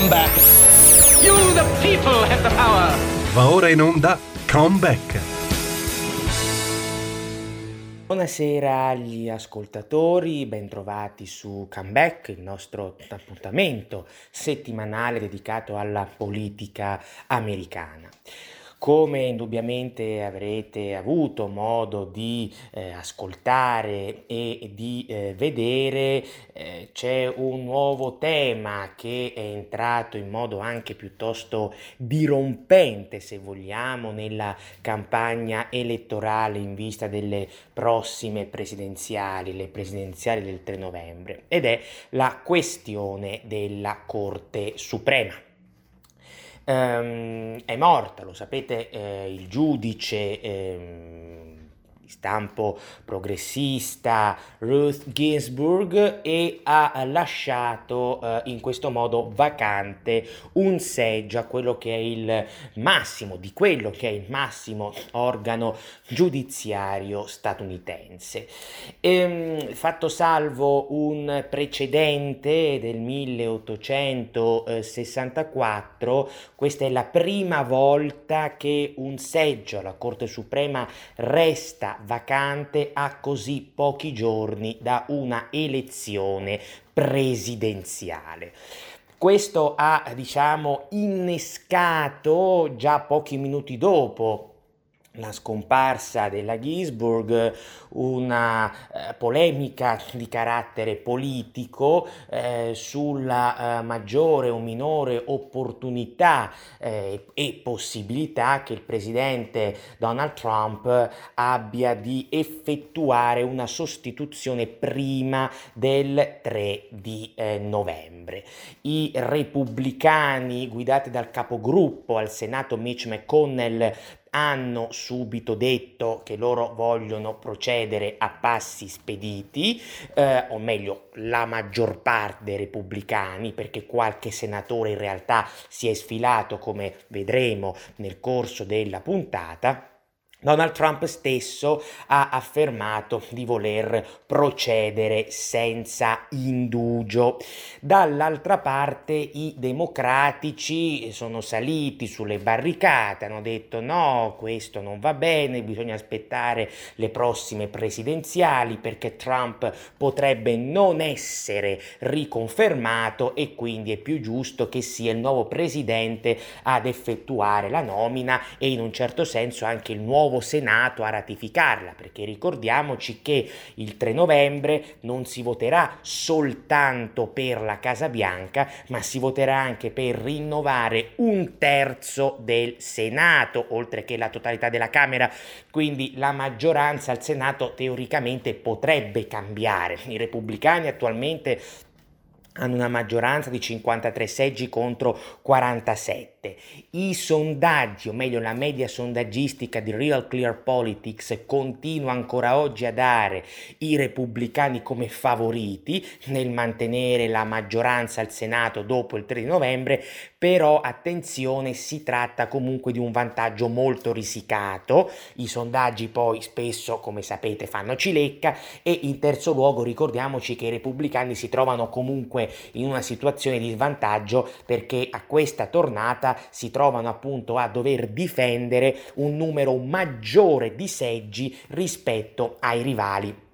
Comeback. You, the people, have the power. Va ora in onda Comeback. Buonasera agli ascoltatori, bentrovati su Comeback, il nostro appuntamento settimanale dedicato alla politica americana. Come indubbiamente avrete avuto modo di eh, ascoltare e di eh, vedere, eh, c'è un nuovo tema che è entrato in modo anche piuttosto dirompente, se vogliamo, nella campagna elettorale in vista delle prossime presidenziali, le presidenziali del 3 novembre, ed è la questione della Corte Suprema. Um, è morta, lo sapete, eh, il giudice eh, stampo progressista Ruth Ginsburg e ha lasciato eh, in questo modo vacante un seggio a quello che è il massimo di quello che è il massimo organo giudiziario statunitense. Ehm, fatto salvo un precedente del 1864, questa è la prima volta che un seggio alla Corte Suprema resta vacante a così pochi giorni da una elezione presidenziale. Questo ha, diciamo, innescato già pochi minuti dopo la scomparsa della Ginsburg, una eh, polemica di carattere politico eh, sulla eh, maggiore o minore opportunità eh, e possibilità che il presidente Donald Trump abbia di effettuare una sostituzione prima del 3 di eh, novembre. I repubblicani guidati dal capogruppo al Senato Mitch McConnell hanno subito detto che loro vogliono procedere a passi spediti, eh, o meglio la maggior parte dei repubblicani, perché qualche senatore in realtà si è sfilato, come vedremo nel corso della puntata. Donald Trump stesso ha affermato di voler procedere senza indugio. Dall'altra parte i democratici sono saliti sulle barricate, hanno detto no, questo non va bene, bisogna aspettare le prossime presidenziali perché Trump potrebbe non essere riconfermato e quindi è più giusto che sia il nuovo presidente ad effettuare la nomina e in un certo senso anche il nuovo nuovo Senato a ratificarla, perché ricordiamoci che il 3 novembre non si voterà soltanto per la Casa Bianca, ma si voterà anche per rinnovare un terzo del Senato, oltre che la totalità della Camera, quindi la maggioranza al Senato teoricamente potrebbe cambiare. I repubblicani attualmente hanno una maggioranza di 53 seggi contro 47. I sondaggi, o meglio la media sondaggistica di Real Clear Politics continua ancora oggi a dare i repubblicani come favoriti nel mantenere la maggioranza al Senato dopo il 3 di novembre, però attenzione, si tratta comunque di un vantaggio molto risicato. I sondaggi poi spesso, come sapete, fanno cilecca e in terzo luogo ricordiamoci che i repubblicani si trovano comunque in una situazione di svantaggio perché a questa tornata si trovano appunto a dover difendere un numero maggiore di seggi rispetto ai rivali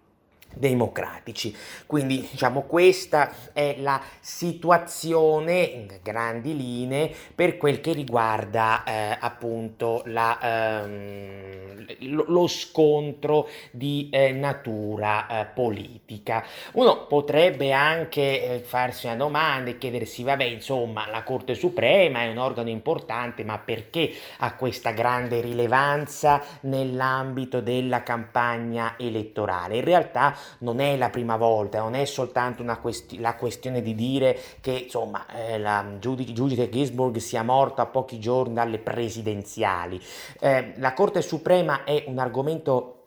democratici. Quindi diciamo questa è la situazione in grandi linee per quel che riguarda eh, appunto la, ehm, lo scontro di eh, natura eh, politica. Uno potrebbe anche eh, farsi una domanda e chiedersi vabbè insomma la Corte Suprema è un organo importante ma perché ha questa grande rilevanza nell'ambito della campagna elettorale? In realtà non è la prima volta, non è soltanto una questi- la questione di dire che insomma eh, la giudice, giudice Ginsburg sia morto a pochi giorni dalle presidenziali. Eh, la Corte Suprema è un argomento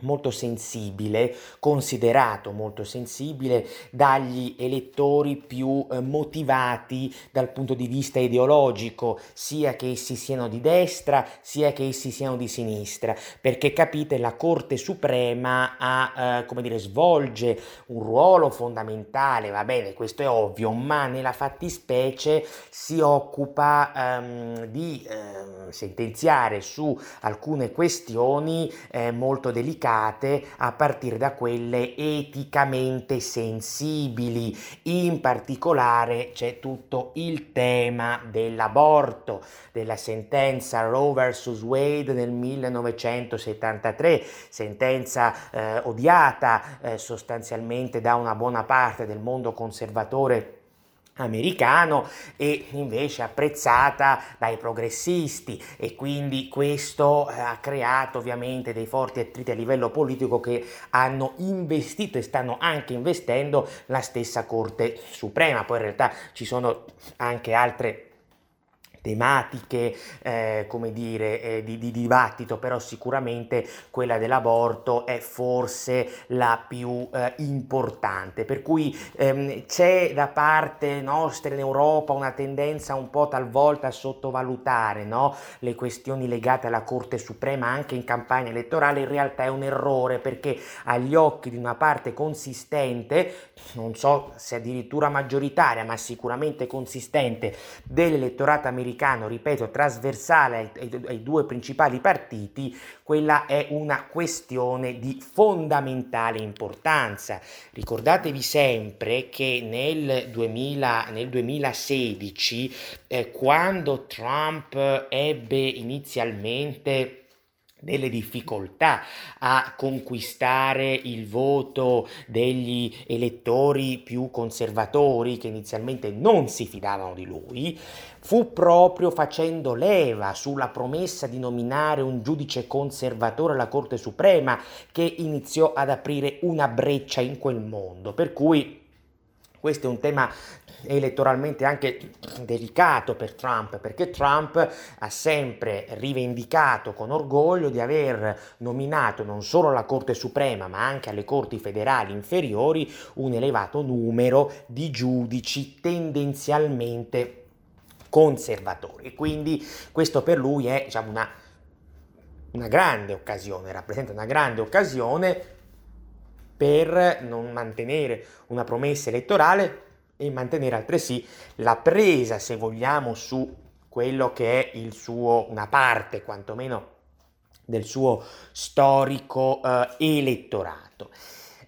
molto sensibile, considerato molto sensibile dagli elettori più eh, motivati dal punto di vista ideologico, sia che essi siano di destra, sia che essi siano di sinistra, perché capite la Corte Suprema ha, eh, come dire, svolge un ruolo fondamentale, va bene, questo è ovvio, ma nella fattispecie si occupa ehm, di eh, sentenziare su alcune questioni eh, molto delicate giudicate a partire da quelle eticamente sensibili. In particolare c'è tutto il tema dell'aborto, della sentenza Roe vs. Wade del 1973, sentenza eh, odiata eh, sostanzialmente da una buona parte del mondo conservatore americano e invece apprezzata dai progressisti e quindi questo eh, ha creato ovviamente dei forti attriti a livello politico che hanno investito e stanno anche investendo la stessa Corte Suprema. Poi in realtà ci sono anche altre tematiche, eh, come dire, eh, di, di, dibattito, però sicuramente quella dell'aborto è forse la più eh, importante. Per cui ehm, c'è da parte nostra in Europa una tendenza un po' talvolta a sottovalutare no? le questioni legate alla Corte Suprema anche in campagna elettorale, in realtà è un errore perché agli occhi di una parte consistente, non so se addirittura maggioritaria, ma sicuramente consistente dell'elettorato americano, americano, ripeto, trasversale ai, ai, ai, due principali partiti, quella è una questione di fondamentale importanza. Ricordatevi sempre che nel, 2000, nel 2016, eh, quando Trump ebbe inizialmente delle difficoltà a conquistare il voto degli elettori più conservatori che inizialmente non si fidavano di lui, fu proprio facendo leva sulla promessa di nominare un giudice conservatore alla Corte Suprema che iniziò ad aprire una breccia in quel mondo. Per cui questo è un tema elettoralmente anche delicato per Trump, perché Trump ha sempre rivendicato con orgoglio di aver nominato non solo alla Corte Suprema, ma anche alle Corti federali inferiori un elevato numero di giudici tendenzialmente conservatori. Quindi questo per lui è diciamo, una, una grande occasione, rappresenta una grande occasione per non mantenere una promessa elettorale e mantenere altresì la presa, se vogliamo, su quello che è il suo, una parte quantomeno del suo storico eh, elettorato.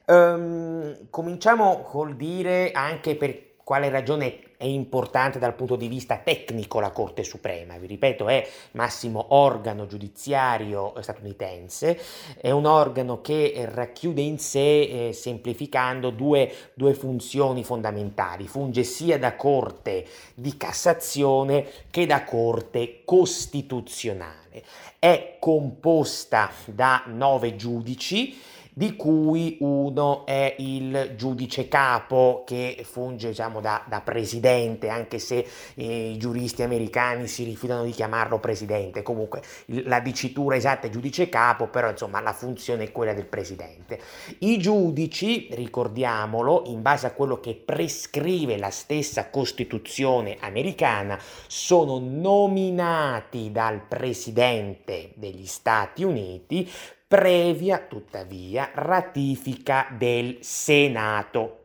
Um, cominciamo col dire anche per quale ragione è importante dal punto di vista tecnico la Corte Suprema, vi ripeto, è massimo organo giudiziario statunitense, è un organo che racchiude in sé, eh, semplificando, due, due funzioni fondamentali, funge sia da Corte di Cassazione che da Corte Costituzionale. È composta da nove giudici, di cui uno è il giudice capo che funge diciamo, da, da presidente, anche se eh, i giuristi americani si rifiutano di chiamarlo presidente. Comunque la dicitura esatta è giudice capo, però insomma la funzione è quella del presidente. I giudici, ricordiamolo, in base a quello che prescrive la stessa Costituzione americana, sono nominati dal presidente degli Stati Uniti previa tuttavia ratifica del Senato.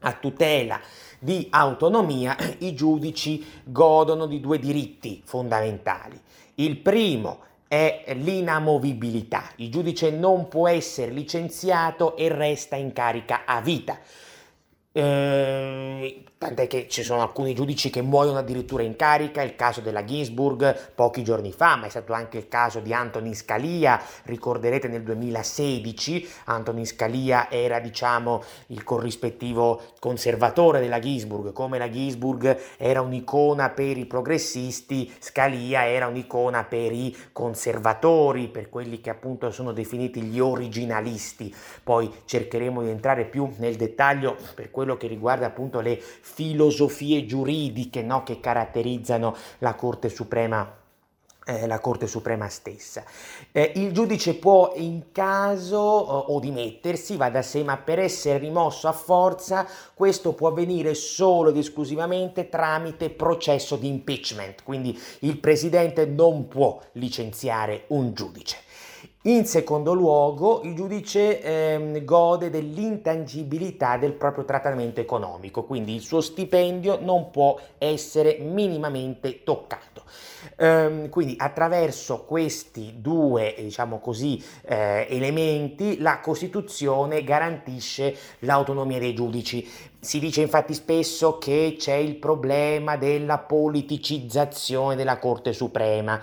A tutela di autonomia i giudici godono di due diritti fondamentali. Il primo è l'inamovibilità. Il giudice non può essere licenziato e resta in carica a vita. Eh, tant'è che ci sono alcuni giudici che muoiono addirittura in carica, il caso della Ginsburg pochi giorni fa, ma è stato anche il caso di Antonin Scalia, ricorderete nel 2016, Antonin Scalia era diciamo il corrispettivo conservatore della Ginsburg, come la Ginsburg era un'icona per i progressisti, Scalia era un'icona per i conservatori, per quelli che appunto sono definiti gli originalisti, poi cercheremo di entrare più nel dettaglio per quello che riguarda appunto le filosofie giuridiche no, che caratterizzano la Corte Suprema eh, la Corte Suprema stessa. Eh, il giudice può in caso o dimettersi, va da sé, ma per essere rimosso a forza questo può avvenire solo ed esclusivamente tramite processo di impeachment, quindi il presidente non può licenziare un giudice. In secondo luogo, il giudice ehm, gode dell'intangibilità del proprio trattamento economico, quindi il suo stipendio non può essere minimamente toccato. Ehm, quindi attraverso questi due diciamo così, eh, elementi la Costituzione garantisce l'autonomia dei giudici. Si dice infatti spesso che c'è il problema della politicizzazione della Corte Suprema.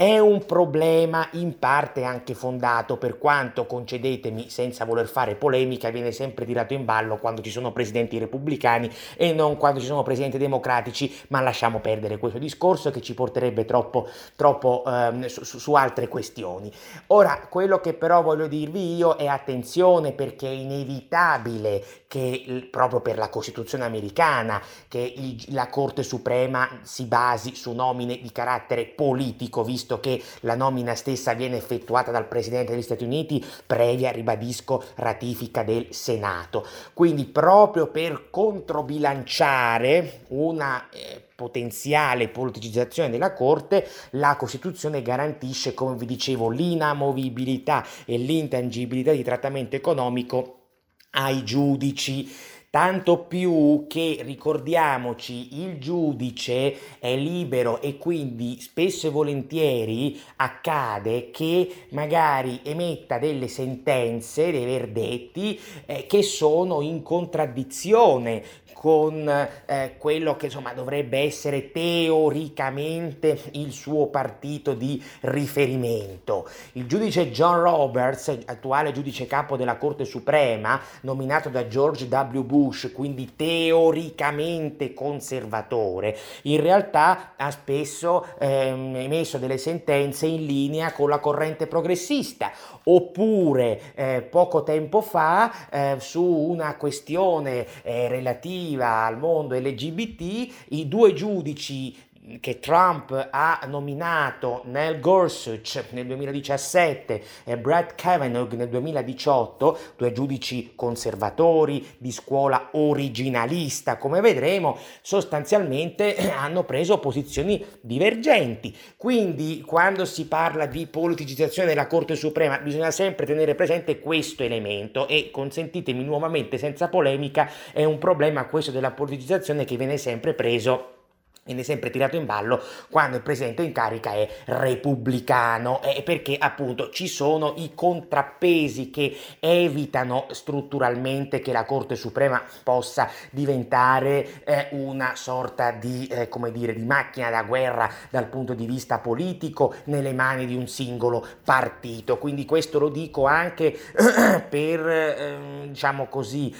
È un problema in parte anche fondato, per quanto, concedetemi, senza voler fare polemica, viene sempre tirato in ballo quando ci sono presidenti repubblicani e non quando ci sono presidenti democratici, ma lasciamo perdere questo discorso che ci porterebbe troppo, troppo ehm, su, su altre questioni. Ora, quello che però voglio dirvi io è attenzione perché è inevitabile che proprio per la Costituzione americana che il, la Corte Suprema si basi su nomine di carattere politico, visto che la nomina stessa viene effettuata dal Presidente degli Stati Uniti previa, ribadisco, ratifica del Senato. Quindi proprio per controbilanciare una eh, potenziale politicizzazione della Corte, la Costituzione garantisce, come vi dicevo, l'inamovibilità e l'intangibilità di trattamento economico ai giudici. Tanto più che ricordiamoci, il giudice è libero e quindi spesso e volentieri accade che magari emetta delle sentenze, dei verdetti eh, che sono in contraddizione con eh, quello che insomma dovrebbe essere teoricamente il suo partito di riferimento. Il giudice John Roberts, attuale giudice capo della Corte Suprema, nominato da George W. Bush, quindi teoricamente conservatore, in realtà ha spesso ehm, emesso delle sentenze in linea con la corrente progressista, oppure eh, poco tempo fa eh, su una questione eh, relativa al mondo LGBT, i due giudici che Trump ha nominato Neil Gorsuch nel 2017 e Brett Kavanaugh nel 2018, due giudici conservatori di scuola originalista, come vedremo, sostanzialmente hanno preso posizioni divergenti. Quindi quando si parla di politicizzazione della Corte Suprema bisogna sempre tenere presente questo elemento e consentitemi nuovamente senza polemica, è un problema questo della politicizzazione che viene sempre preso viene sempre tirato in ballo quando il presidente in carica è repubblicano eh, perché appunto ci sono i contrappesi che evitano strutturalmente che la Corte Suprema possa diventare eh, una sorta di, eh, come dire, di macchina da guerra dal punto di vista politico nelle mani di un singolo partito. Quindi questo lo dico anche per, ehm, diciamo così,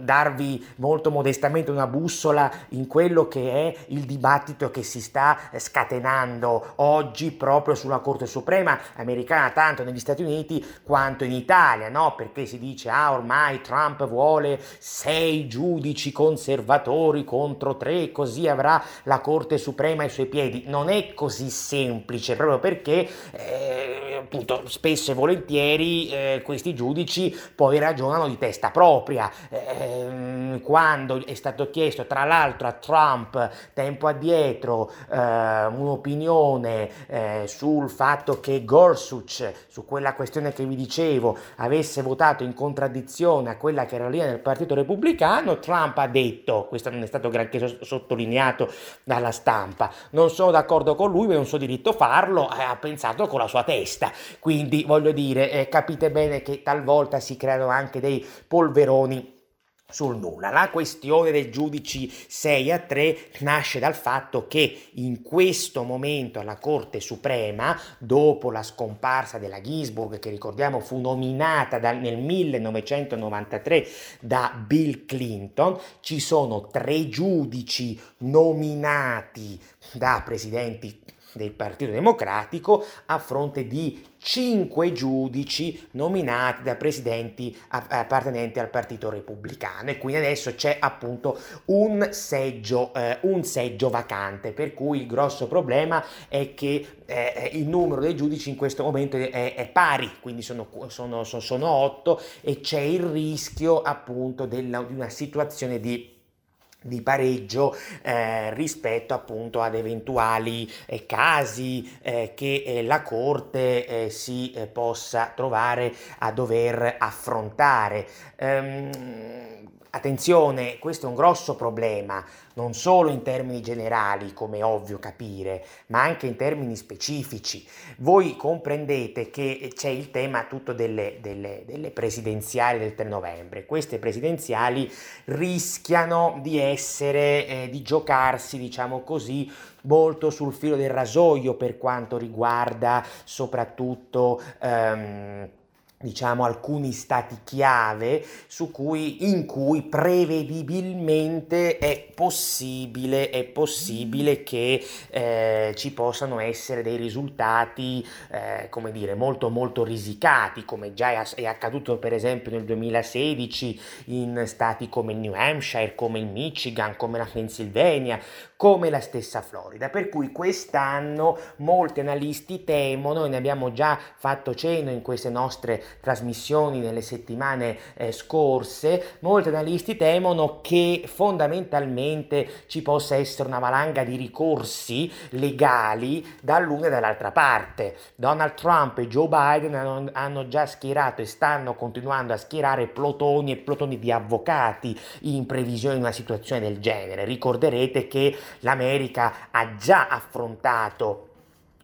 darvi molto modestamente una bussola in quello che è il dibattito dibattito che si sta scatenando oggi proprio sulla Corte Suprema americana, tanto negli Stati Uniti quanto in Italia, no? Perché si dice, ah, ormai Trump vuole sei giudici conservatori contro tre, così avrà la Corte Suprema ai suoi piedi. Non è così semplice, proprio perché eh, appunto spesso e volentieri eh, questi giudici poi ragionano di testa propria. Eh, quando è stato chiesto, tra l'altro, a Trump tempo addietro eh, un'opinione eh, sul fatto che Gorsuch, su quella questione che vi dicevo, avesse votato in contraddizione a quella che era linea del Partito Repubblicano, Trump ha detto, questo non è stato granché sottolineato dalla stampa, non sono d'accordo con lui, ma è un suo diritto farlo, ha pensato con la sua testa. Quindi voglio dire, eh, capite bene che talvolta si creano anche dei polveroni sul nulla. La questione dei giudici 6 a 3 nasce dal fatto che in questo momento la Corte Suprema, dopo la scomparsa della Ginsburg, che ricordiamo fu nominata da, nel 1993 da Bill Clinton, ci sono tre giudici nominati da presidenti del Partito Democratico a fronte di cinque giudici nominati da presidenti appartenenti al Partito Repubblicano. E quindi adesso c'è appunto un seggio, eh, un seggio vacante. Per cui il grosso problema è che eh, il numero dei giudici in questo momento è, è pari quindi sono, sono, sono, otto e c'è il rischio appunto della, di una situazione di di pareggio eh, rispetto appunto ad eventuali eh, casi eh, che eh, la Corte eh, si eh, possa trovare a dover affrontare. Ehm, Attenzione, questo è un grosso problema, non solo in termini generali, come è ovvio capire, ma anche in termini specifici. Voi comprendete che c'è il tema tutto delle, delle, delle presidenziali del 3 novembre. Queste presidenziali rischiano di essere, eh, di giocarsi, diciamo così, molto sul filo del rasoio per quanto riguarda soprattutto... Ehm, diciamo alcuni stati chiave cui, in cui prevedibilmente è possibile, è possibile che eh, ci possano essere dei risultati eh, come dire molto molto risicati come già è accaduto per esempio nel 2016 in stati come il New Hampshire come il Michigan come la Pennsylvania come la stessa Florida. Per cui quest'anno molti analisti temono e ne abbiamo già fatto cenno in queste nostre trasmissioni nelle settimane eh, scorse, molti analisti temono che fondamentalmente ci possa essere una valanga di ricorsi legali dall'una e dall'altra parte. Donald Trump e Joe Biden hanno, hanno già schierato e stanno continuando a schierare plotoni e plotoni di avvocati in previsione di una situazione del genere. Ricorderete che l'America ha già affrontato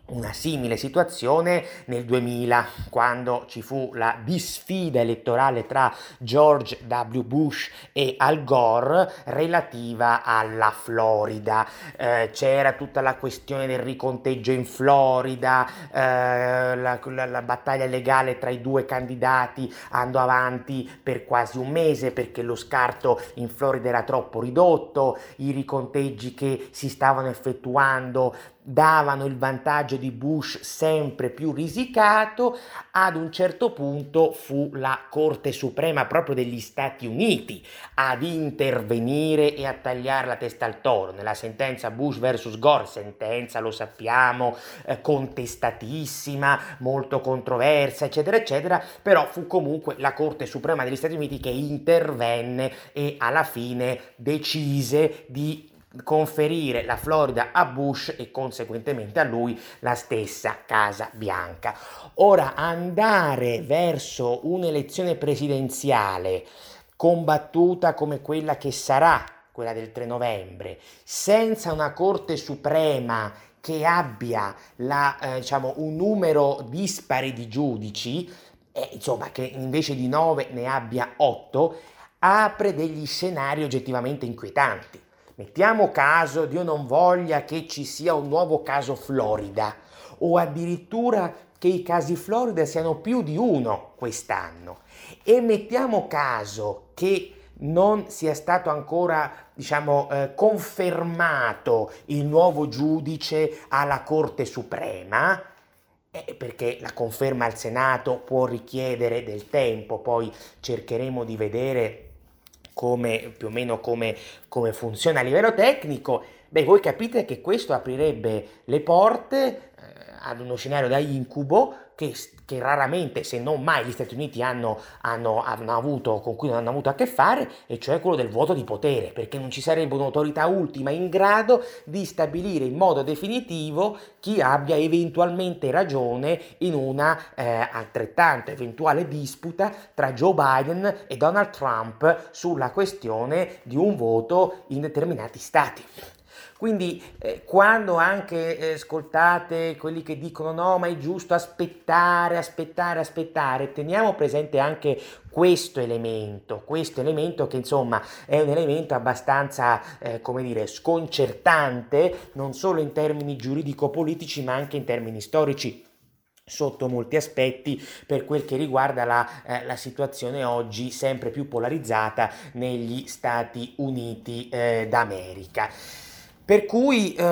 una simile situazione nel 2000 quando ci fu la disfida elettorale tra George W. Bush e Al Gore relativa alla Florida. Eh, c'era tutta la questione del riconteggio in Florida, eh, la, la, la, battaglia legale tra i due candidati andò avanti per quasi un mese perché lo scarto in Florida era troppo ridotto, i riconteggi che si stavano effettuando davano il vantaggio di Bush sempre più risicato, ad un certo punto fu la Corte Suprema proprio degli Stati Uniti ad intervenire e a tagliare la testa al toro. Nella sentenza Bush vs. Gore, sentenza lo sappiamo eh, contestatissima, molto controversa, eccetera, eccetera, però fu comunque la Corte Suprema degli Stati Uniti che intervenne e alla fine decise di conferire la Florida a Bush e conseguentemente a lui la stessa Casa Bianca. Ora andare verso un'elezione presidenziale combattuta come quella che sarà, quella del 3 novembre, senza una Corte Suprema che abbia la, eh, diciamo, un numero dispari di giudici, eh, insomma che invece di 9 ne abbia 8, apre degli scenari oggettivamente inquietanti. Mettiamo caso, Dio non voglia che ci sia un nuovo caso Florida o addirittura che i casi Florida siano più di uno quest'anno. E mettiamo caso che non sia stato ancora diciamo eh, confermato il nuovo giudice alla Corte Suprema eh, perché la conferma al Senato può richiedere del tempo, poi cercheremo di vedere come, più o meno come, come funziona a livello tecnico, beh, voi capite che questo aprirebbe le porte eh, ad uno scenario da incubo che, che, raramente, se non mai, gli Stati Uniti hanno, hanno, hanno, avuto, con cui non hanno avuto a che fare, e cioè quello del voto di potere, perché non ci sarebbe un'autorità ultima in grado di stabilire in modo definitivo chi abbia eventualmente ragione in una eh, altrettanto eventuale disputa tra Joe Biden e Donald Trump sulla questione di un voto in determinati stati. Quindi eh, quando anche eh, ascoltate quelli che dicono no, ma è giusto aspettare, aspettare, aspettare, teniamo presente anche questo elemento, questo elemento che insomma è un elemento abbastanza, eh, come dire, sconcertante, non solo in termini giuridico-politici, ma anche in termini storici sotto molti aspetti per quel che riguarda la, eh, la, situazione oggi sempre più polarizzata negli Stati Uniti eh, d'America. Per cui eh,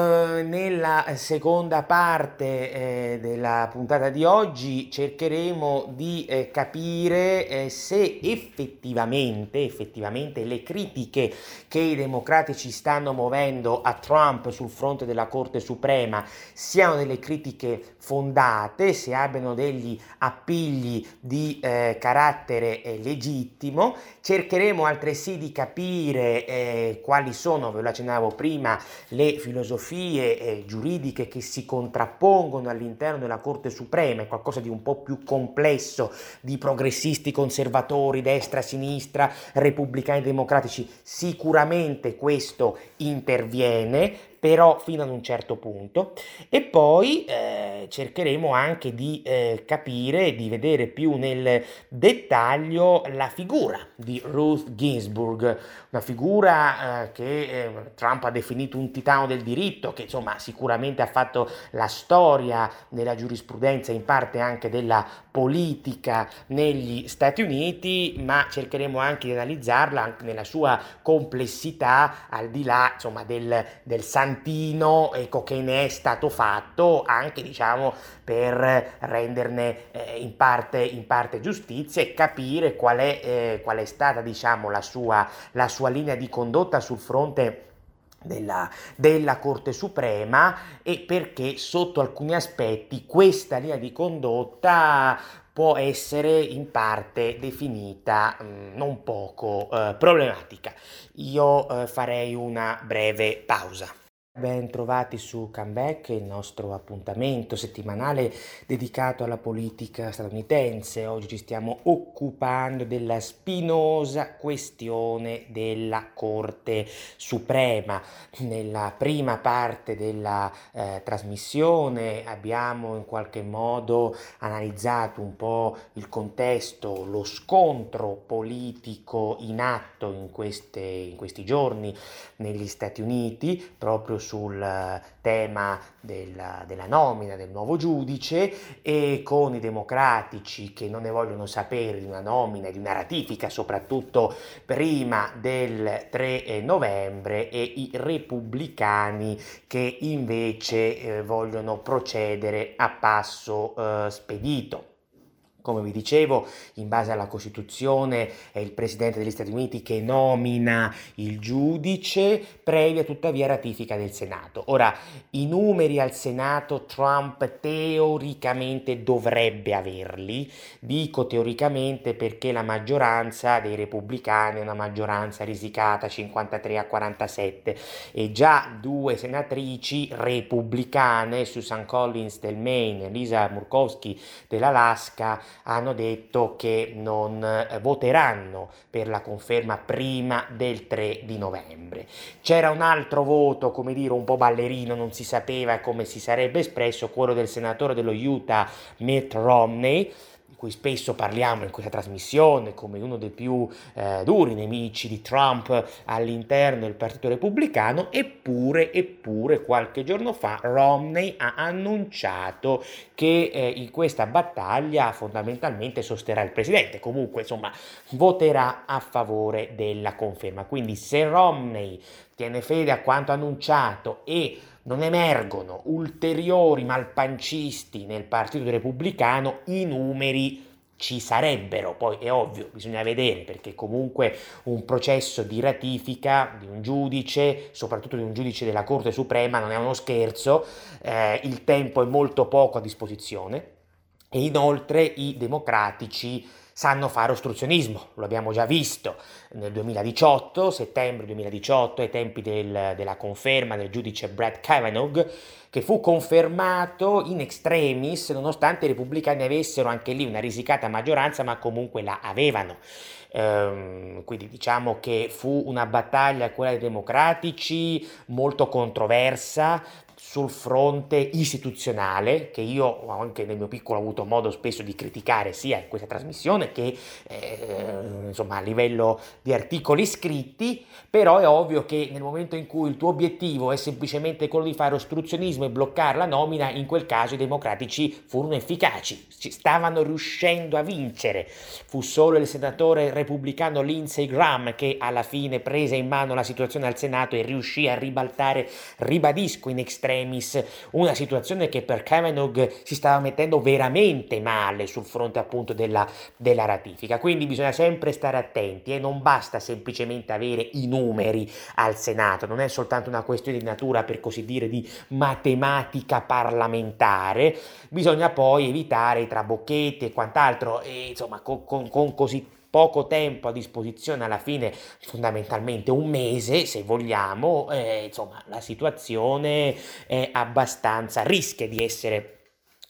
nella seconda parte eh, della puntata di oggi cercheremo di eh, capire eh, se effettivamente, effettivamente le critiche che i democratici stanno muovendo a Trump sul fronte della Corte Suprema siano delle critiche fondate, se abbiano degli appigli di eh, carattere eh, legittimo. Cercheremo altresì di capire quali sono, ve lo accennavo prima, le filosofie eh, giuridiche che si contrappongono all'interno della Corte Suprema, è qualcosa di un po' più complesso, di progressisti, conservatori, destra, sinistra, repubblicani, democratici, sicuramente questo interviene, però fino ad un certo punto. E poi eh, cercheremo anche di eh, capire, di vedere più nel dettaglio la figura di Ruth Ginsburg, una figura eh, che eh, Trump ha definito un titano del diritto, che insomma sicuramente ha fatto la storia della giurisprudenza, in parte anche della politica negli Stati Uniti, ma cercheremo anche di analizzarla anche nella sua complessità al di là insomma del, del San tantino ecco, che ne è stato fatto anche diciamo, per renderne eh, in, parte, in, parte, giustizia e capire qual è, eh, qual è stata diciamo, la, sua, la sua linea di condotta sul fronte della, della, Corte Suprema e perché sotto alcuni aspetti questa linea di condotta può essere in parte definita mh, mm, non poco eh, problematica. Io eh, farei una breve pausa. Ben trovati su Comeback, il nostro appuntamento settimanale dedicato alla politica statunitense. Oggi ci stiamo occupando della spinosa questione della Corte Suprema. Nella prima parte della eh, trasmissione abbiamo in qualche modo analizzato un po' il contesto, lo scontro politico in atto in, queste, in questi giorni negli Stati Uniti, proprio sul eh, tema della, della, nomina del nuovo giudice e con i democratici che non ne vogliono sapere di una nomina e di una ratifica, soprattutto prima del 3 eh, novembre, e i repubblicani che invece eh, vogliono procedere a passo eh, spedito. Come vi dicevo, in base alla Costituzione è il Presidente degli Stati Uniti che nomina il giudice, previa tuttavia ratifica del Senato. Ora, i numeri al Senato Trump teoricamente dovrebbe averli, dico teoricamente perché la maggioranza dei repubblicani è una maggioranza risicata 53 a 47 e già due senatrici repubblicane, Susan Collins del Maine e Lisa Murkowski dell'Alaska, hanno detto che non eh, voteranno per la conferma prima del 3 di novembre. C'era un altro voto, come dire, un po' ballerino, non si sapeva come si sarebbe espresso, quello del senatore dello Utah Mitt Romney, cui spesso parliamo in questa trasmissione come uno dei più eh, duri nemici di Trump all'interno del Partito Repubblicano, eppure, eppure qualche giorno fa Romney ha annunciato che eh, in questa battaglia fondamentalmente sosterrà il presidente, comunque insomma voterà a favore della conferma. Quindi se Romney tiene fede a quanto annunciato e non emergono ulteriori malpancisti nel Partito Repubblicano, i numeri ci sarebbero, poi è ovvio, bisogna vedere perché comunque un processo di ratifica di un giudice, soprattutto di un giudice della Corte Suprema, non è uno scherzo, eh, il tempo è molto poco a disposizione e inoltre i democratici sanno fare ostruzionismo, lo abbiamo già visto nel 2018, settembre 2018, ai tempi del, della conferma del giudice Brett Kavanaugh, che fu confermato in extremis, nonostante i repubblicani avessero anche lì una risicata maggioranza, ma comunque la avevano. Ehm, quindi diciamo che fu una battaglia, quella dei democratici, molto controversa, sul fronte istituzionale, che io anche nel mio piccolo ho avuto modo spesso di criticare sia in questa trasmissione che eh, insomma, a livello di articoli scritti, però è ovvio che nel momento in cui il tuo obiettivo è semplicemente quello di fare ostruzionismo e bloccare la nomina, in quel caso i democratici furono efficaci, stavano riuscendo a vincere. Fu solo il senatore repubblicano Lindsey Graham che alla fine prese in mano la situazione al Senato e riuscì a ribaltare, ribadisco in extremo, extremis, una situazione che per Kavanaugh si stava mettendo veramente male sul fronte appunto della, della ratifica. Quindi bisogna sempre stare attenti e non basta semplicemente avere i numeri al Senato, non è soltanto una questione di natura per così dire di matematica parlamentare, bisogna poi evitare i trabocchetti e quant'altro e insomma con, con, con così poco tempo a disposizione, alla fine fondamentalmente un mese se vogliamo, eh, insomma la situazione è abbastanza, rischia di essere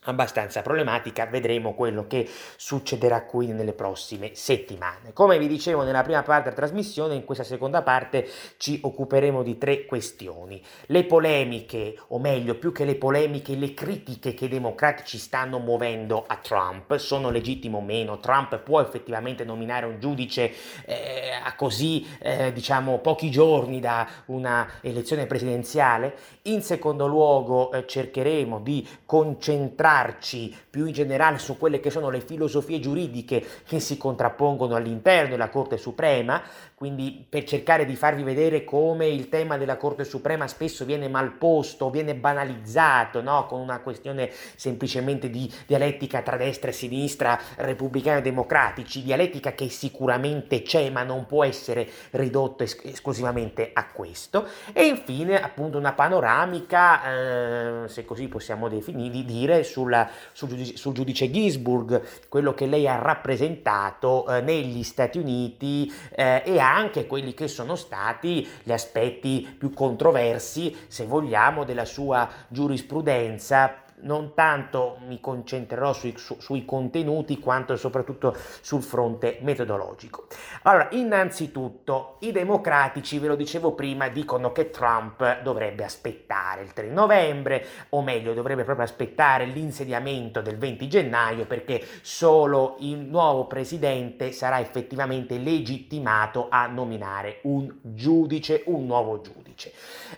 abbastanza problematica, vedremo quello che succederà qui nelle prossime settimane. Come vi dicevo nella prima parte della trasmissione, in questa seconda parte ci occuperemo di tre questioni. Le polemiche, o meglio, più che le polemiche, le critiche che i democratici stanno muovendo a Trump, sono legittime o meno? Trump può effettivamente nominare un giudice eh, a così, eh, diciamo, pochi giorni da una elezione presidenziale? In secondo luogo eh, cercheremo di concentrarci più in generale su quelle che sono le filosofie giuridiche che si contrappongono all'interno della Corte Suprema, quindi per cercare di farvi vedere come il tema della Corte Suprema spesso viene mal posto, viene banalizzato, no? con una questione semplicemente di dialettica tra destra e sinistra, repubblicani e democratici, dialettica che sicuramente c'è ma non può essere ridotto es- esclusivamente a questo, e infine appunto una panoramica, eh, se così possiamo definire, dire, sulla, sul, giudice, sul, giudice, Ginsburg, quello che lei ha rappresentato eh, negli Stati Uniti eh, e anche quelli che sono stati gli aspetti più controversi, se vogliamo, della sua giurisprudenza non tanto mi concentrerò sui, su, sui, contenuti quanto soprattutto sul fronte metodologico. Allora, innanzitutto i democratici, ve lo dicevo prima, dicono che Trump dovrebbe aspettare il 3 novembre, o meglio, dovrebbe proprio aspettare l'insediamento del 20 gennaio perché solo il nuovo presidente sarà effettivamente legittimato a nominare un giudice, un nuovo giudice.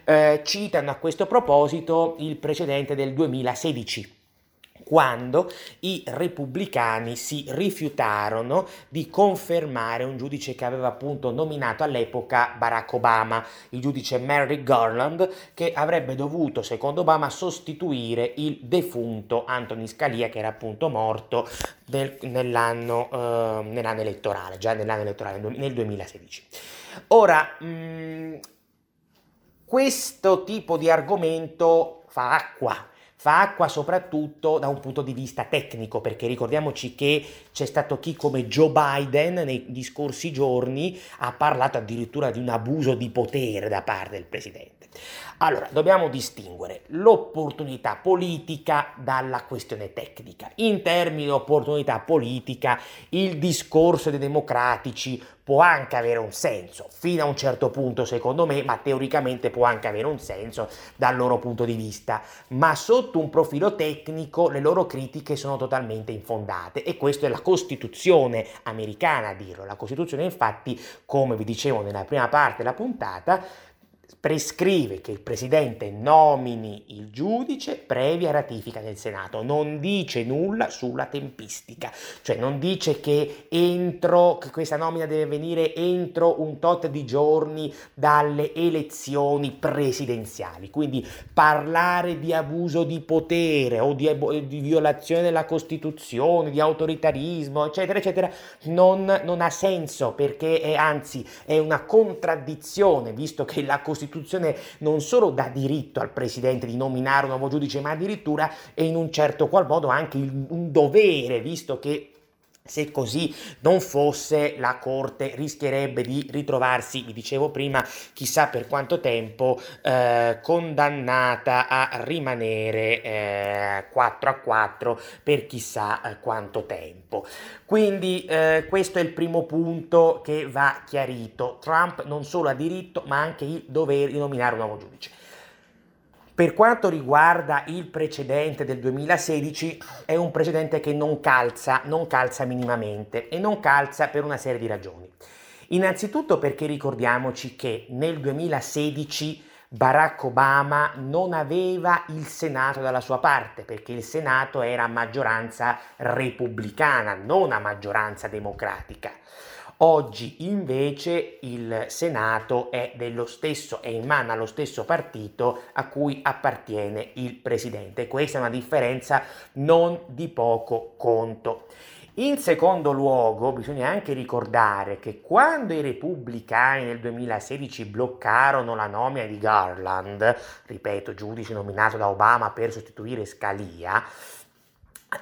Eh, citano a questo proposito il precedente del 2016 quando i repubblicani si rifiutarono di confermare un giudice che aveva appunto nominato all'epoca Barack Obama, il giudice Merrick Garland, che avrebbe dovuto, secondo Obama, sostituire il defunto Anthony Scalia, che era appunto morto nel, nell'anno, eh, nell'anno, elettorale, già nell'anno elettorale, nel 2016. Ora, mh, mm, questo tipo di argomento fa acqua fa acqua soprattutto da un punto di vista tecnico, perché ricordiamoci che c'è stato chi come Joe Biden nei scorsi giorni ha parlato addirittura di un abuso di potere da parte del presidente. Allora, dobbiamo distinguere l'opportunità politica dalla questione tecnica. In termini di opportunità politica, il discorso dei democratici può anche avere un senso, fino a un certo punto secondo me, ma teoricamente può anche avere un senso dal loro punto di vista, ma sotto un profilo tecnico le loro critiche sono totalmente infondate e questa è la Costituzione americana a dirlo. La Costituzione infatti, come vi dicevo nella prima parte della puntata, prescrive che il Presidente nomini il giudice previa ratifica del Senato, non dice nulla sulla tempistica, cioè non dice che entro, che questa nomina deve venire entro un tot di giorni dalle elezioni presidenziali, quindi parlare di abuso di potere o di, di violazione della Costituzione, di autoritarismo, eccetera, eccetera, non, non ha senso perché è anzi è una contraddizione, visto che la Costituzione Costituzione non solo dà diritto al Presidente di nominare un nuovo giudice, ma addirittura è in un certo qual modo anche un dovere, visto che se così non fosse, la Corte rischierebbe di ritrovarsi, vi dicevo prima, chissà per quanto tempo, eh, condannata a rimanere eh, 4 a 4 per chissà eh, quanto tempo. Quindi eh, questo è il primo punto che va chiarito. Trump non solo ha diritto, ma anche il dovere di nominare un nuovo giudice. Per quanto riguarda il precedente del 2016, è un precedente che non calza, non calza minimamente e non calza per una serie di ragioni. Innanzitutto perché ricordiamoci che nel 2016 Barack Obama non aveva il Senato dalla sua parte perché il Senato era a maggioranza repubblicana, non a maggioranza democratica. Oggi invece il Senato è dello stesso, è in mano allo stesso partito a cui appartiene il Presidente. Questa è una differenza non di poco conto. In secondo luogo, bisogna anche ricordare che quando i repubblicani nel 2016 bloccarono la nomina di Garland, ripeto, giudice nominato da Obama per sostituire Scalia,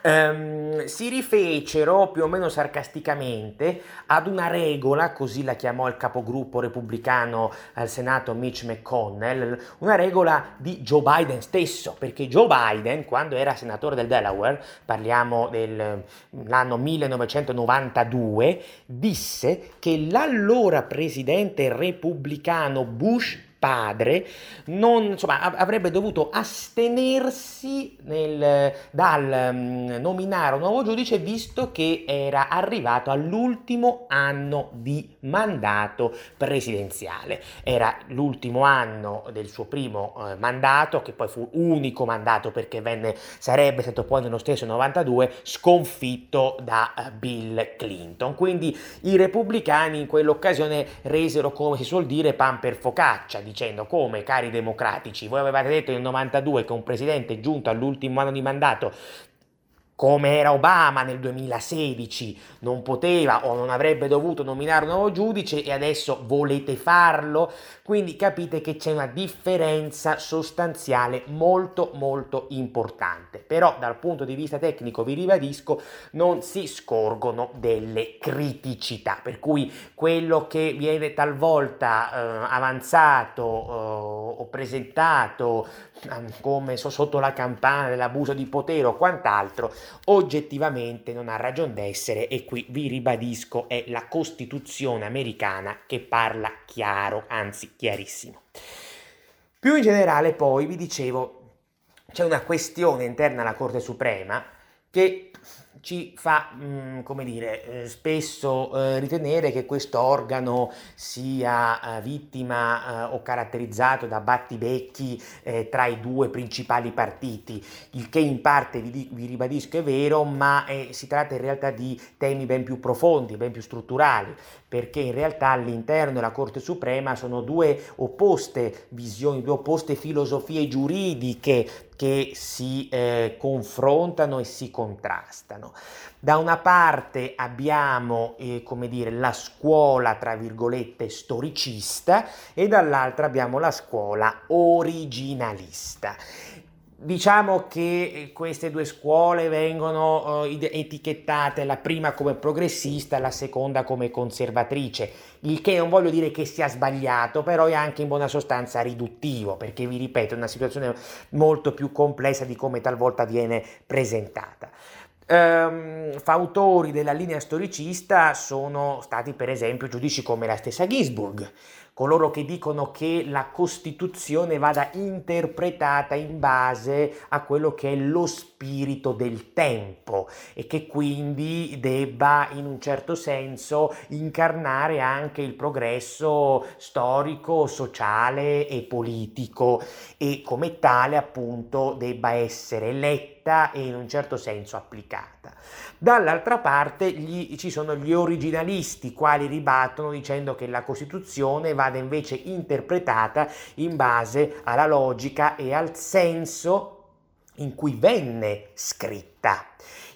Um, si rifecero più o meno sarcasticamente ad una regola, così la chiamò il capogruppo repubblicano al Senato Mitch McConnell, una regola di Joe Biden stesso, perché Joe Biden, quando era senatore del Delaware, parliamo dell'anno 1992, disse che l'allora presidente repubblicano Bush padre non, insomma, avrebbe dovuto astenersi nel, dal um, nominare un nuovo giudice visto che era arrivato all'ultimo anno di mandato presidenziale. Era l'ultimo anno del suo primo uh, mandato, che poi fu unico mandato perché venne, sarebbe stato poi nello stesso 92 sconfitto da uh, Bill Clinton. Quindi i repubblicani in quell'occasione resero, come si suol dire, pan per focaccia dicendo come, cari democratici, voi avevate detto nel 92 che un presidente giunto all'ultimo anno di mandato come era Obama nel 2016, non poteva o non avrebbe dovuto nominare un nuovo giudice e adesso volete farlo? Quindi capite che c'è una differenza sostanziale molto molto importante. Però dal punto di vista tecnico, vi ribadisco, non si scorgono delle criticità, per cui quello che viene talvolta eh, avanzato eh, o presentato come sotto la campana dell'abuso di potere o quant'altro, oggettivamente non ha ragione d'essere e qui vi ribadisco è la Costituzione americana che parla chiaro, anzi chiarissimo. Più in generale poi vi dicevo c'è una questione interna alla Corte Suprema che ci fa, mm, come dire, eh, spesso eh, ritenere che questo organo sia eh, vittima o caratterizzato da battibecchi tra i due principali partiti, il che in parte vi, ribadisco è vero, ma si tratta in realtà di temi ben più profondi, ben più strutturali, perché in realtà all'interno della Corte Suprema sono due opposte visioni, due opposte filosofie giuridiche che si eh, confrontano e si contrastano. Da una parte abbiamo, eh, come dire, la scuola, tra virgolette, storicista e dall'altra abbiamo la scuola originalista. Diciamo che eh, queste due scuole vengono uh, etichettate la prima come progressista, la seconda come conservatrice, il che non voglio dire che sia sbagliato, però è anche in buona sostanza riduttivo, perché vi ripeto è una situazione molto più complessa di come talvolta viene presentata. Um, fautori della linea storicista sono stati per esempio giudici come la stessa Ginsburg, coloro che dicono che la Costituzione vada interpretata in base a quello che è lo spirito del tempo e che quindi debba in un certo senso incarnare anche il progresso storico, sociale e politico e come tale appunto debba essere letta e in un certo senso applicata. Dall'altra parte gli, ci sono gli originalisti, quali ribattono dicendo che la Costituzione vada invece interpretata in base alla logica e al senso in cui venne scritta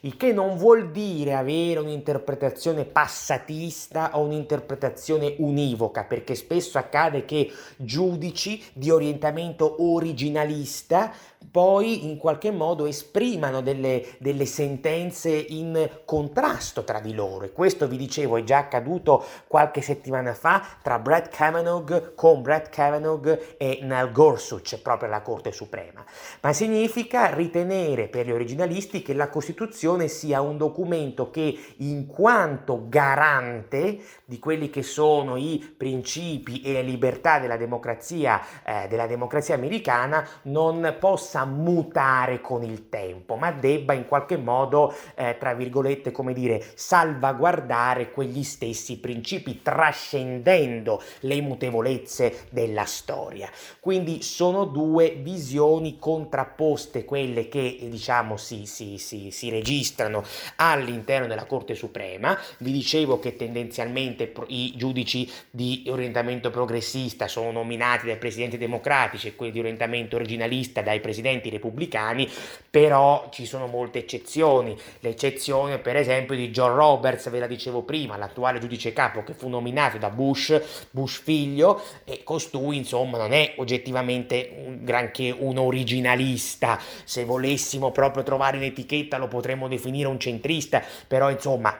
il che non vuol dire avere un'interpretazione passatista o un'interpretazione univoca, perché spesso accade che giudici di orientamento originalista poi in qualche modo esprimano delle, delle, sentenze in contrasto tra di loro. E questo vi dicevo è già accaduto qualche settimana fa tra Brett Kavanaugh con Brett Kavanaugh e Neil Gorsuch proprio alla Corte Suprema. Ma significa ritenere per gli originalisti che la Costituzione sia un documento che in quanto garante di quelli che sono i principi e le libertà della democrazia, eh, della democrazia americana non possa mutare con il tempo, ma debba in qualche modo, eh, tra virgolette, come dire, salvaguardare quegli stessi principi, trascendendo le mutevolezze della storia. Quindi sono due visioni contrapposte, quelle che diciamo si, si, si, si registrano all'interno della Corte Suprema. Vi dicevo che tendenzialmente i giudici di orientamento progressista sono nominati dai presidenti democratici e quelli di orientamento originalista dai presidenti repubblicani, però ci sono molte eccezioni. L'eccezione per esempio di John Roberts, ve la dicevo prima, l'attuale giudice capo che fu nominato da Bush, Bush figlio, e costui insomma non è oggettivamente un granché un originalista, se volessimo proprio trovare un'etichetta lo potremmo definire un centrista, però insomma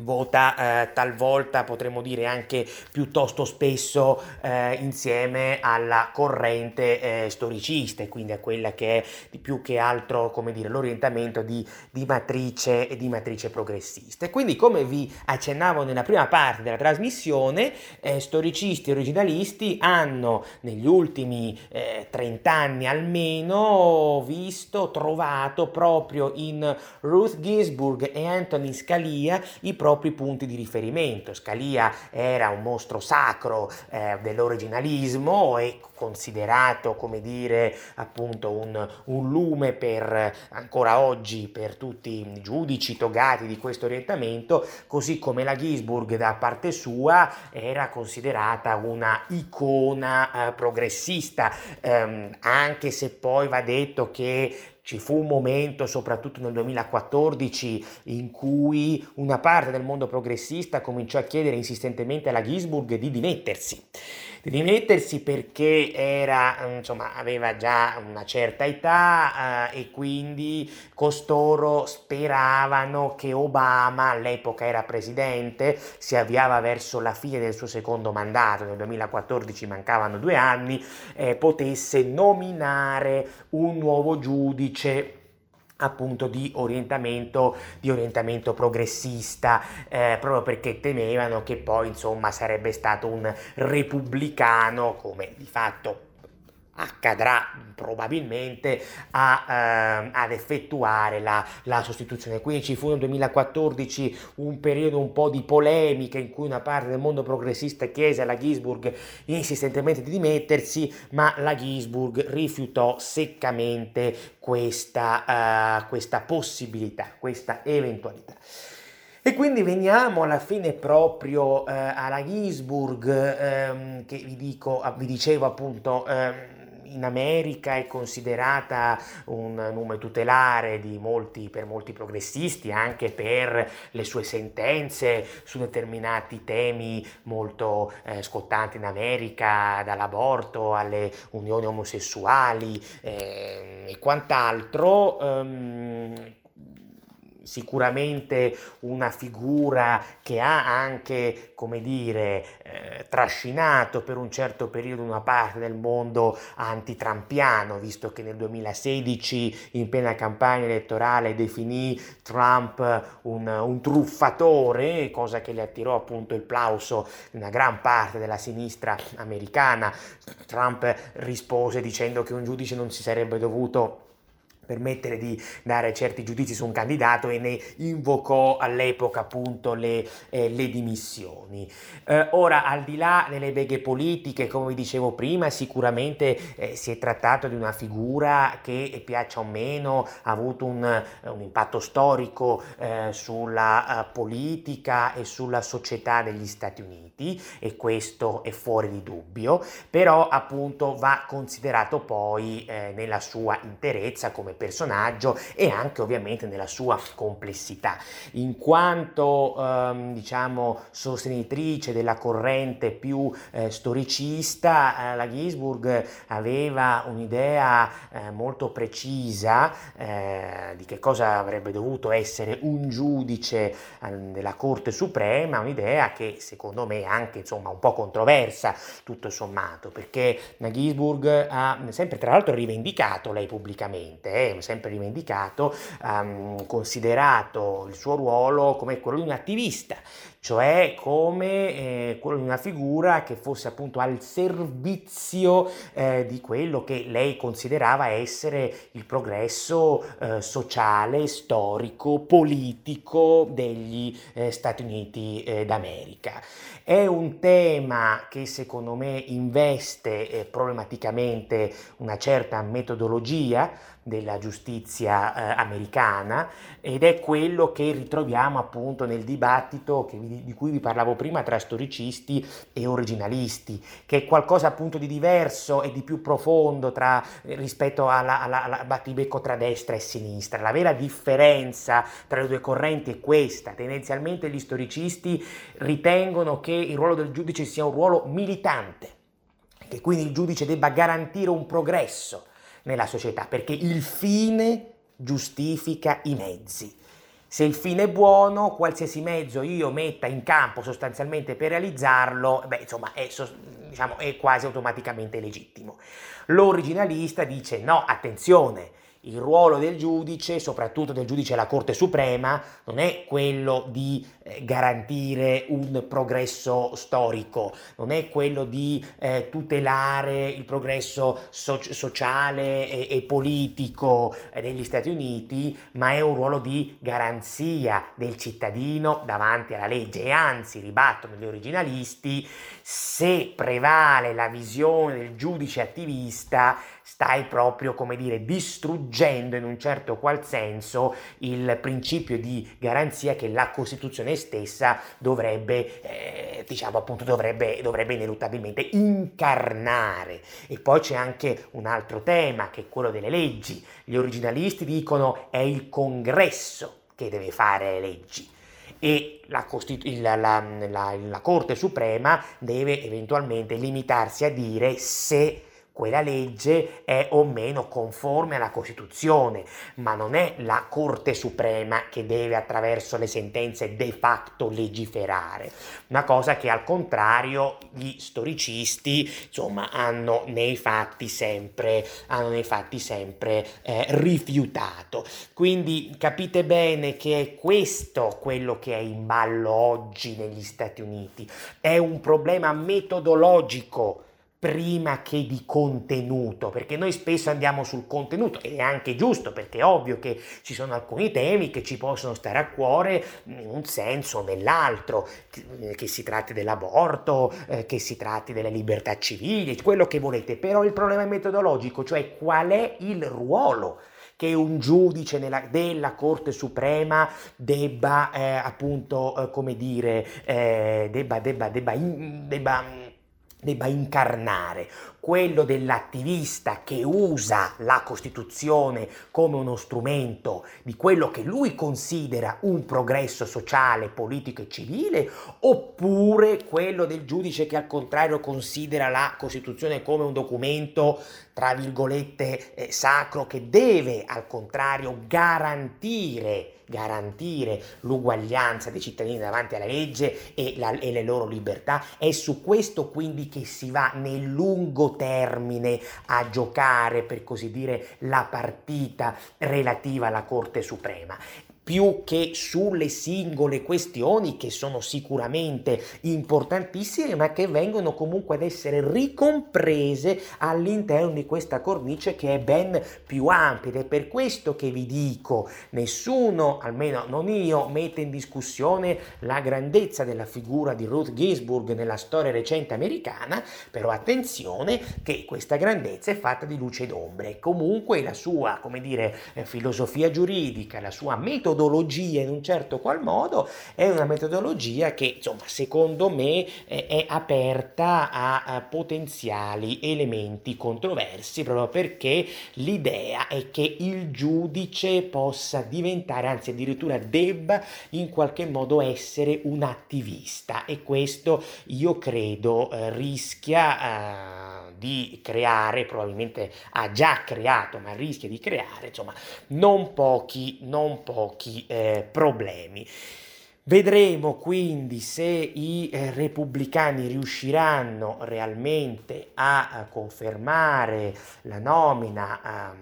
vota eh, talvolta potremmo dire anche piuttosto spesso eh, insieme alla corrente eh, storicista e quindi a quella che è di più che altro come dire l'orientamento di, di matrice e di matrice progressista. E quindi come vi accennavo nella prima parte della trasmissione eh, storicisti e originalisti hanno negli ultimi 30 eh, anni almeno visto trovato proprio in Ruth Ginsburg e Anthony Scalia i propri punti di riferimento. Scalia era un mostro sacro eh, dell'originalismo e considerato come dire appunto un, un, lume per ancora oggi per tutti i giudici togati di questo orientamento così come la Gisburg da parte sua era considerata una icona eh, progressista ehm, anche se poi va detto che ci fu un momento, soprattutto nel 2014, in cui una parte del mondo progressista cominciò a chiedere insistentemente alla Gisburg di dimettersi di dimettersi perché era, insomma, aveva già una certa età eh, e quindi costoro speravano che Obama, all'epoca era presidente, si avviava verso la fine del suo secondo mandato, nel 2014 mancavano due anni, eh, potesse nominare un nuovo giudice appunto di orientamento, di orientamento progressista, eh, proprio perché temevano che poi insomma sarebbe stato un repubblicano, come di fatto accadrà probabilmente a, eh, ad effettuare la, la, sostituzione. Quindi ci fu nel 2014 un periodo un po' di polemica in cui una parte del mondo progressista chiese alla Gisburg insistentemente di dimettersi, ma la Gisburg rifiutò seccamente questa, uh, questa possibilità, questa eventualità. E quindi veniamo alla fine proprio eh, alla Gisburg, ehm, che vi, dico, vi dicevo appunto, ehm, in America è considerata un nome tutelare molti, per molti progressisti, anche per le sue sentenze su determinati temi molto eh, scottanti in America, dall'aborto alle unioni omosessuali eh, e quant'altro. Ehm, sicuramente una figura che ha anche, come dire, eh, trascinato per un certo periodo una parte del mondo antitrampiano, visto che nel 2016 in piena campagna elettorale definì Trump un, un truffatore, cosa che le attirò appunto il plauso di una gran parte della sinistra americana. Trump rispose dicendo che un giudice non si sarebbe dovuto permettere di dare certi giudizi su un candidato e ne invocò all'epoca appunto le, eh, le dimissioni. Eh, ora, al di là delle beghe politiche, come vi dicevo prima, sicuramente eh, si è trattato di una figura che, piaccia o meno, ha avuto un, un impatto storico eh, sulla uh, politica e sulla società degli Stati Uniti e questo è fuori di dubbio, però appunto va considerato poi eh, nella sua interezza come personaggio e anche ovviamente nella sua complessità, in quanto ehm, diciamo sostenitrice della corrente più eh, storicista, eh, la Gisburg aveva un'idea eh, molto precisa eh, di che cosa avrebbe dovuto essere un giudice ehm, della Corte Suprema, un'idea che secondo me è anche insomma un po' controversa tutto sommato, perché la Gisburg ha sempre tra l'altro rivendicato lei pubblicamente sempre rivendicato, um, considerato il suo ruolo come quello di un attivista, cioè come eh, quello di una figura che fosse appunto al servizio eh, di quello che lei considerava essere il progresso eh, sociale, storico, politico degli eh, Stati Uniti eh, d'America. È un tema che secondo me investe eh, problematicamente una certa metodologia della giustizia eh, americana ed è quello che ritroviamo appunto nel dibattito vi, di cui vi parlavo prima tra storicisti e originalisti, che è qualcosa appunto di diverso e di più profondo tra, eh, rispetto alla, alla, alla battibecco tra destra e sinistra. La vera differenza tra le due correnti è questa, tendenzialmente gli storicisti ritengono che il ruolo del giudice sia un ruolo militante, che quindi il giudice debba garantire un progresso nella società, perché il fine giustifica i mezzi. Se il fine è buono, qualsiasi mezzo io metta in campo sostanzialmente per realizzarlo, beh, insomma, è, diciamo, è quasi automaticamente legittimo. L'originalista dice no, attenzione, il ruolo del giudice, soprattutto del giudice della Corte Suprema, non è quello di eh, garantire un progresso storico, non è quello di eh, tutelare il progresso so- sociale e-, e politico eh, degli Stati Uniti, ma è un ruolo di garanzia del cittadino davanti alla legge. E anzi, ribattono gli originalisti, se prevale la visione del giudice attivista, stai proprio, come dire, distruggendo in un certo qual senso il principio di garanzia che la Costituzione stessa dovrebbe, eh, diciamo appunto, dovrebbe, dovrebbe ineluttabilmente incarnare. E poi c'è anche un altro tema che è quello delle leggi. Gli originalisti dicono è il congresso che deve fare le leggi e la, Costitu- la, la, la, Corte Suprema deve eventualmente limitarsi a dire se quella legge è o meno conforme alla Costituzione, ma non è la Corte Suprema che deve attraverso le sentenze de facto legiferare. Una cosa che al contrario gli storicisti insomma hanno nei fatti sempre, nei fatti sempre eh, rifiutato. Quindi capite bene che è questo quello che è in ballo oggi negli Stati Uniti. È un problema metodologico prima che di contenuto, perché noi spesso andiamo sul contenuto ed è anche giusto perché è ovvio che ci sono alcuni temi che ci possono stare a cuore in un senso o nell'altro, che si tratti dell'aborto, eh, che si tratti delle libertà civili, quello che volete, però il problema è metodologico, cioè qual è il ruolo che un giudice nella, della Corte Suprema debba eh, appunto, eh, come dire, eh, debba, debba, debba, in, debba debba incarnare, quello dell'attivista che usa la Costituzione come uno strumento di quello che lui considera un progresso sociale, politico e civile, oppure quello del giudice che al contrario considera la Costituzione come un documento, tra virgolette, eh, sacro che deve al contrario garantire garantire l'uguaglianza dei cittadini davanti alla legge e, la, e, le loro libertà. È su questo quindi che si va nel lungo termine a giocare, per così dire, la partita relativa alla Corte Suprema più che sulle singole questioni che sono sicuramente importantissime ma che vengono comunque ad essere ricomprese all'interno di questa cornice che è ben più ampia. Ed è per questo che vi dico nessuno, almeno non io, mette in discussione la grandezza della figura di Ruth Ginsburg nella storia recente americana, però attenzione che questa grandezza è fatta di luce ed ombre, comunque la sua, come dire, eh, filosofia giuridica, la sua metodologia metodologia in un certo qual modo è una metodologia che insomma secondo me è, è aperta a, a potenziali elementi controversi proprio perché l'idea è che il giudice possa diventare anzi addirittura debba in qualche modo essere un attivista. E questo io credo eh, rischia eh, di creare probabilmente ha già creato ma rischia di creare insomma non pochi non pochi pochi eh, problemi. Vedremo quindi se i eh, repubblicani riusciranno realmente a, a confermare la nomina a,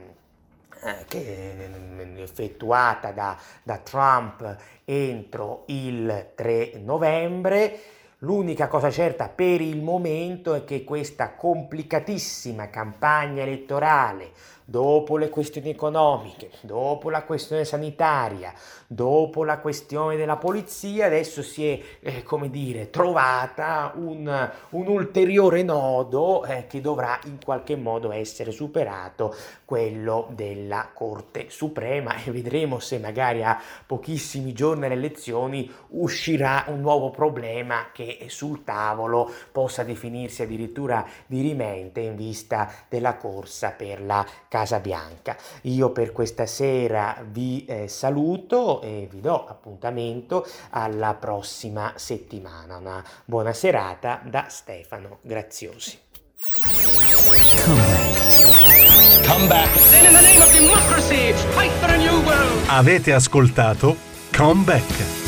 eh, che è effettuata da, da Trump entro il 3 novembre. L'unica cosa certa per il momento è che questa complicatissima campagna elettorale dopo le questioni economiche, dopo la questione sanitaria, dopo la questione della polizia, adesso si è, eh, come dire, trovata un, un ulteriore nodo eh, che dovrà in qualche modo essere superato, quello della Corte Suprema. E vedremo se magari a pochissimi giorni alle elezioni uscirà un nuovo problema che sul tavolo possa definirsi addirittura dirimente in vista della corsa per la Casa Bianca. Io per questa sera vi eh, saluto e vi do appuntamento alla prossima settimana. Una buona serata da Stefano Graziosi. Come back. Come back. Then in the name of democracy, fight for a new world. Avete ascoltato Come Back.